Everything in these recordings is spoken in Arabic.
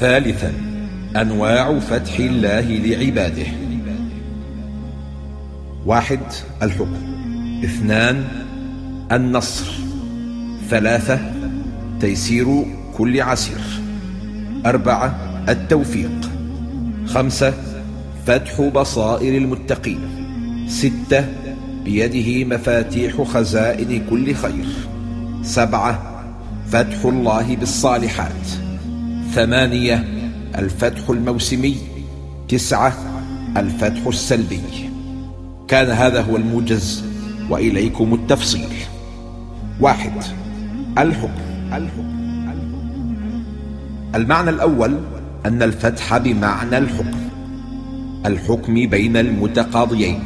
ثالثا أنواع فتح الله لعباده. واحد الحكم. اثنان النصر. ثلاثة تيسير كل عسير. أربعة التوفيق. خمسة فتح بصائر المتقين. ستة بيده مفاتيح خزائن كل خير. سبعة فتح الله بالصالحات. ثمانية الفتح الموسمي تسعة الفتح السلبي. كان هذا هو الموجز وإليكم التفصيل. واحد الحكم. المعنى الأول أن الفتح بمعنى الحكم. الحكم بين المتقاضيين.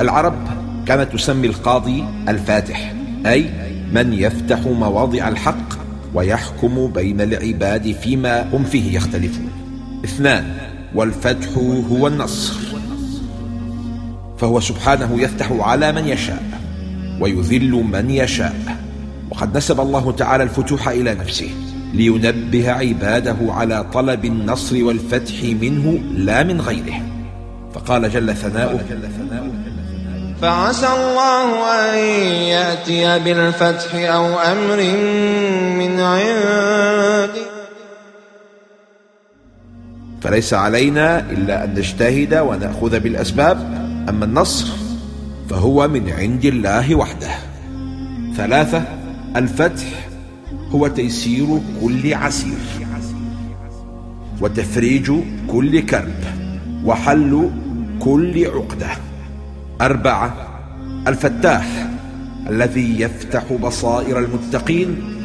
العرب كانت تسمي القاضي الفاتح أي من يفتح مواضع الحق. ويحكم بين العباد فيما هم فيه يختلفون. اثنان والفتح هو النصر. فهو سبحانه يفتح على من يشاء ويذل من يشاء. وقد نسب الله تعالى الفتوح إلى نفسه لينبه عباده على طلب النصر والفتح منه لا من غيره. فقال جل ثناؤه فعسى الله أن يأتي بالفتح أو أمر من عنده. فليس علينا إلا أن نجتهد ونأخذ بالأسباب أما النصر فهو من عند الله وحده. ثلاثة الفتح هو تيسير كل عسير وتفريج كل كرب وحل كل عقدة. أربعة الفتاح الذي يفتح بصائر المتقين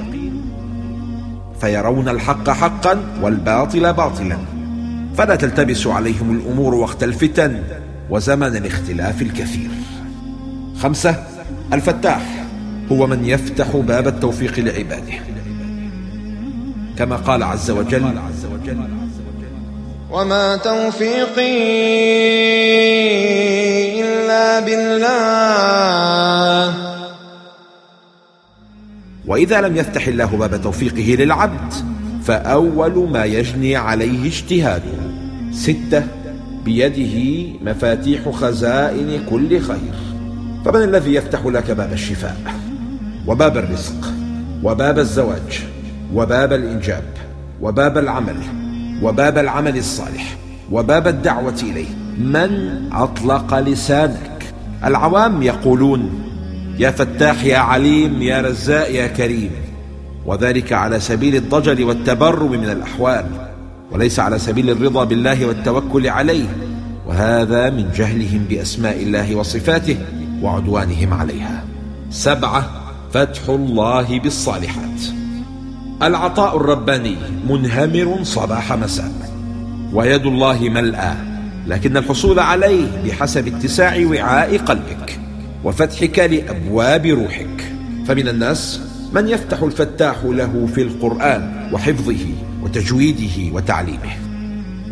فيرون الحق حقا والباطل باطلا. فلا تلتبس عليهم الأمور وقت الفتن وزمن الاختلاف الكثير. خمسة الفتاح هو من يفتح باب التوفيق لعباده. كما قال عز وجل وما توفيقي بالله. وإذا لم يفتح الله باب توفيقه للعبد فأول ما يجني عليه اجتهاده. ستة بيده مفاتيح خزائن كل خير. فمن الذي يفتح لك باب الشفاء؟ وباب الرزق وباب الزواج وباب الإنجاب وباب العمل وباب العمل الصالح وباب الدعوة إليه. من أطلق لسانك؟ العوام يقولون يا فتاح يا عليم يا رزاء يا كريم. وذلك على سبيل الضجر والتبرم من الأحوال وليس على سبيل الرضا بالله والتوكل عليه. وهذا من جهلهم بأسماء الله وصفاته وعدوانهم عليها. سبعة فتح الله بالصالحات. العطاء الرباني منهمر صباح مساء. ويد الله ملأى. لكن الحصول عليه بحسب اتساع وعاء قلبك وفتحك لأبواب روحك. فمن الناس من يفتح الفتاح له في القرآن وحفظه وتجويده وتعليمه.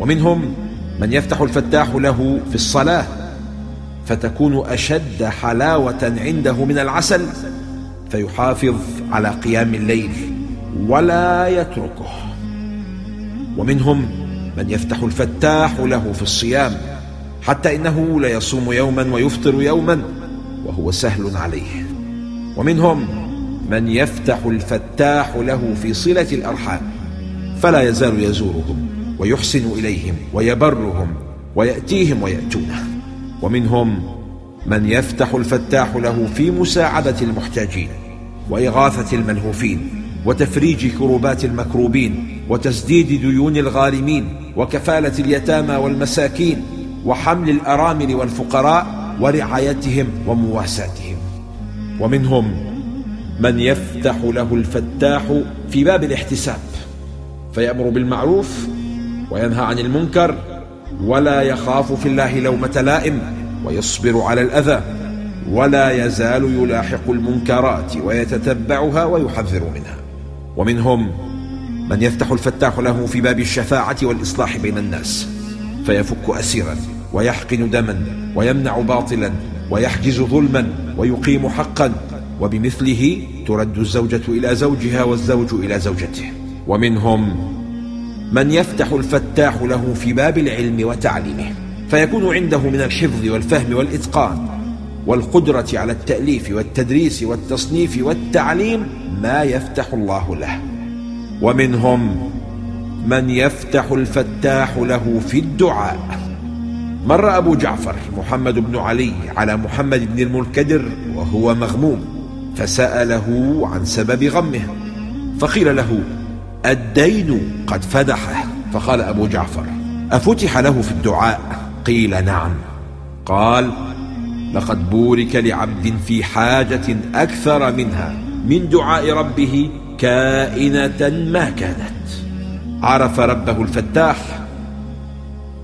ومنهم من يفتح الفتاح له في الصلاة فتكون أشد حلاوة عنده من العسل فيحافظ على قيام الليل ولا يتركه. ومنهم من يفتح الفتاح له في الصيام حتى إنه ليصوم يوما ويفطر يوما وهو سهل عليه. ومنهم من يفتح الفتاح له في صلة الأرحام فلا يزال يزورهم ويحسن إليهم ويبرهم ويأتيهم ويأتونه. ومنهم من يفتح الفتاح له في مساعدة المحتاجين وإغاثة الملهوفين وتفريج كروبات المكروبين وتسديد ديون الغارمين وكفالة اليتامى والمساكين وحمل الأرامل والفقراء ورعايتهم ومواساتهم. ومنهم من يفتح له الفتاح في باب الاحتساب فيأمر بالمعروف وينهى عن المنكر ولا يخاف في الله لومة لائم ويصبر على الأذى ولا يزال يلاحق المنكرات ويتتبعها ويحذر منها. ومنهم من يفتح الفتاح له في باب الشفاعة والإصلاح بين الناس فيفك أسيرا ويحقن دما ويمنع باطلا ويحجز ظلما ويقيم حقا وبمثله ترد الزوجة إلى زوجها والزوج إلى زوجته. ومنهم من يفتح الفتاح له في باب العلم وتعليمه فيكون عنده من الحفظ والفهم والإتقان والقدرة على التأليف والتدريس والتصنيف والتعليم ما يفتح الله له. ومنهم من يفتح الفتاح له في الدعاء. مر أبو جعفر محمد بن علي على محمد بن المنكدر وهو مغموم فسأله عن سبب غمه فقيل له الدين قد فدحه. فقال أبو جعفر أفتح له في الدعاء؟ قيل نعم. قال لقد بورك لعبد في حاجة أكثر منها من دعاء ربه كائنة ما كانت. عرف ربه الفتاح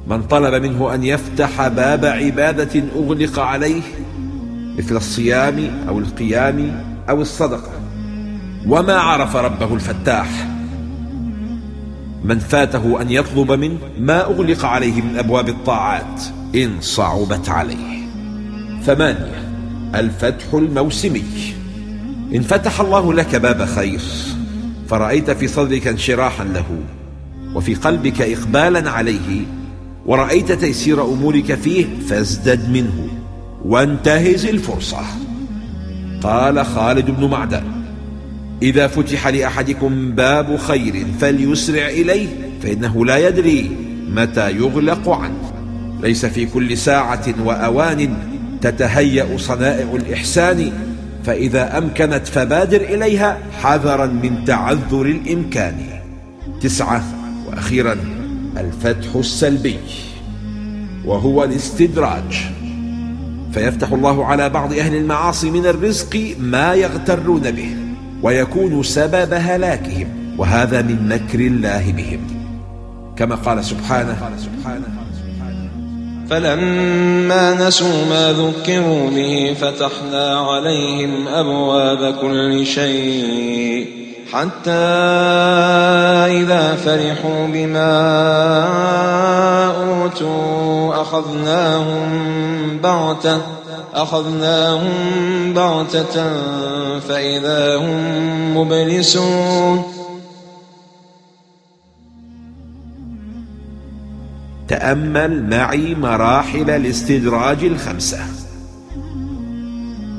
من طلب منه أن يفتح باب عبادة أغلق عليه مثل الصيام أو القيام أو الصدقة. وما عرف ربه الفتاح من فاته أن يطلب منه ما أغلق عليه من أبواب الطاعات إن صعبت عليه. ثمانية الفتح الموسمي. إن فتح الله لك باب خير فرأيت في صدرك انشراحا له وفي قلبك إقبالا عليه ورأيت تيسير أمورك فيه فازدد منه وانتهز الفرصة. قال خالد بن معدن إذا فتح لأحدكم باب خير فليسرع إليه فإنه لا يدري متى يغلق عنه. ليس في كل ساعة وأوان تتهيأ صنائع الإحسان فإذا أمكنت فبادر إليها حذرا من تعذر الإمكان. تسعة وأخيرا الفتح السلبي وهو الاستدراج. فيفتح الله على بعض أهل المعاصي من الرزق ما يغترون به ويكون سبب هلاكهم وهذا من مكر الله بهم. كما قال سبحانه فلما نسوا ما ذكروا به فتحنا عليهم أبواب كل شيء حتى إذا فرحوا بما أوتوا أخذناهم بغتة أخذناهم بغتة فإذا هم مبلسون تأمل معي مراحل الاستدراج الخمسة.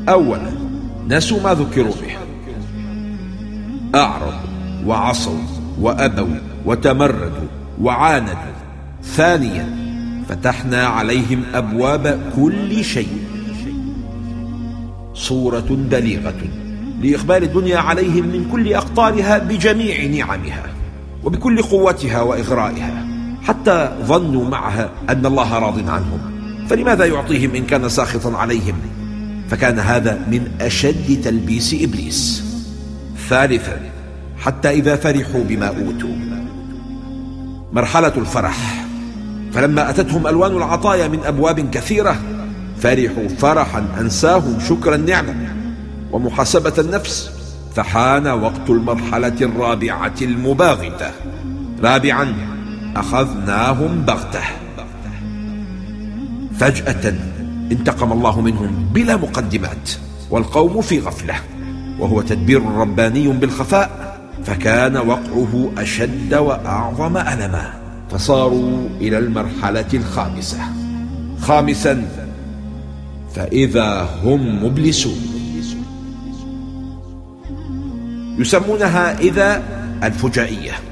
أولا نسوا ما ذكروا به. أعرضوا وعصوا وأبوا وتمردوا وعاندوا. ثانيا فتحنا عليهم أبواب كل شيء. صورة بليغة لإقبال الدنيا عليهم من كل أقطارها بجميع نعمها وبكل قوتها وإغرائها. حتى ظنوا معها أن الله راض عنهم. فلماذا يعطيهم إن كان ساخطا عليهم؟ فكان هذا من أشد تلبيس إبليس. ثالثا حتى إذا فرحوا بما أوتوا. مرحلة الفرح. فلما أتتهم ألوان العطايا من أبواب كثيرة فرحوا فرحا أنساهم شكر النعمة ومحاسبة النفس. فحان وقت المرحلة الرابعة المباغتة. رابعا أخذناهم بغتة. فجأة انتقم الله منهم بلا مقدمات والقوم في غفلة وهو تدبير رباني بالخفاء فكان وقعه أشد وأعظم ألما. فصاروا إلى المرحلة الخامسة. خامسا فإذا هم مبلسون. يسمونها إذا الفجائية.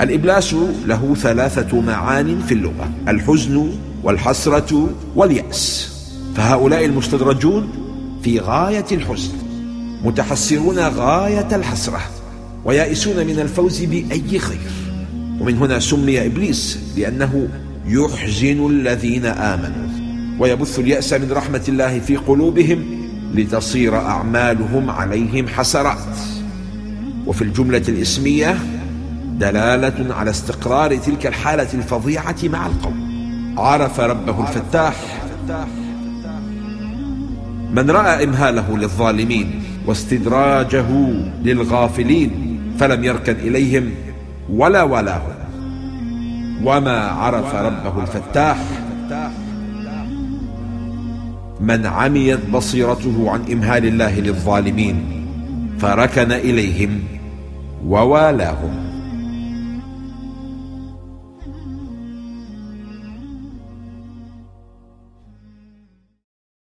الإبلاس له ثلاثة معان في اللغة الحزن والحسرة واليأس. فهؤلاء المستدرجون في غاية الحزن متحسرون غاية الحسرة ويائسون من الفوز بأي خير. ومن هنا سمي إبليس لأنه يحزن الذين آمنوا ويبث اليأس من رحمة الله في قلوبهم لتصير أعمالهم عليهم حسرات. وفي الجملة الإسمية دلالة على استقرار تلك الحالة الفظيعة مع القوم. عرف ربه الفتاح من رأى إمهاله للظالمين واستدراجه للغافلين فلم يركن إليهم ولا ولاهم. وما عرف ربه الفتاح من عميت بصيرته عن إمهال الله للظالمين فركن إليهم ووالاهم.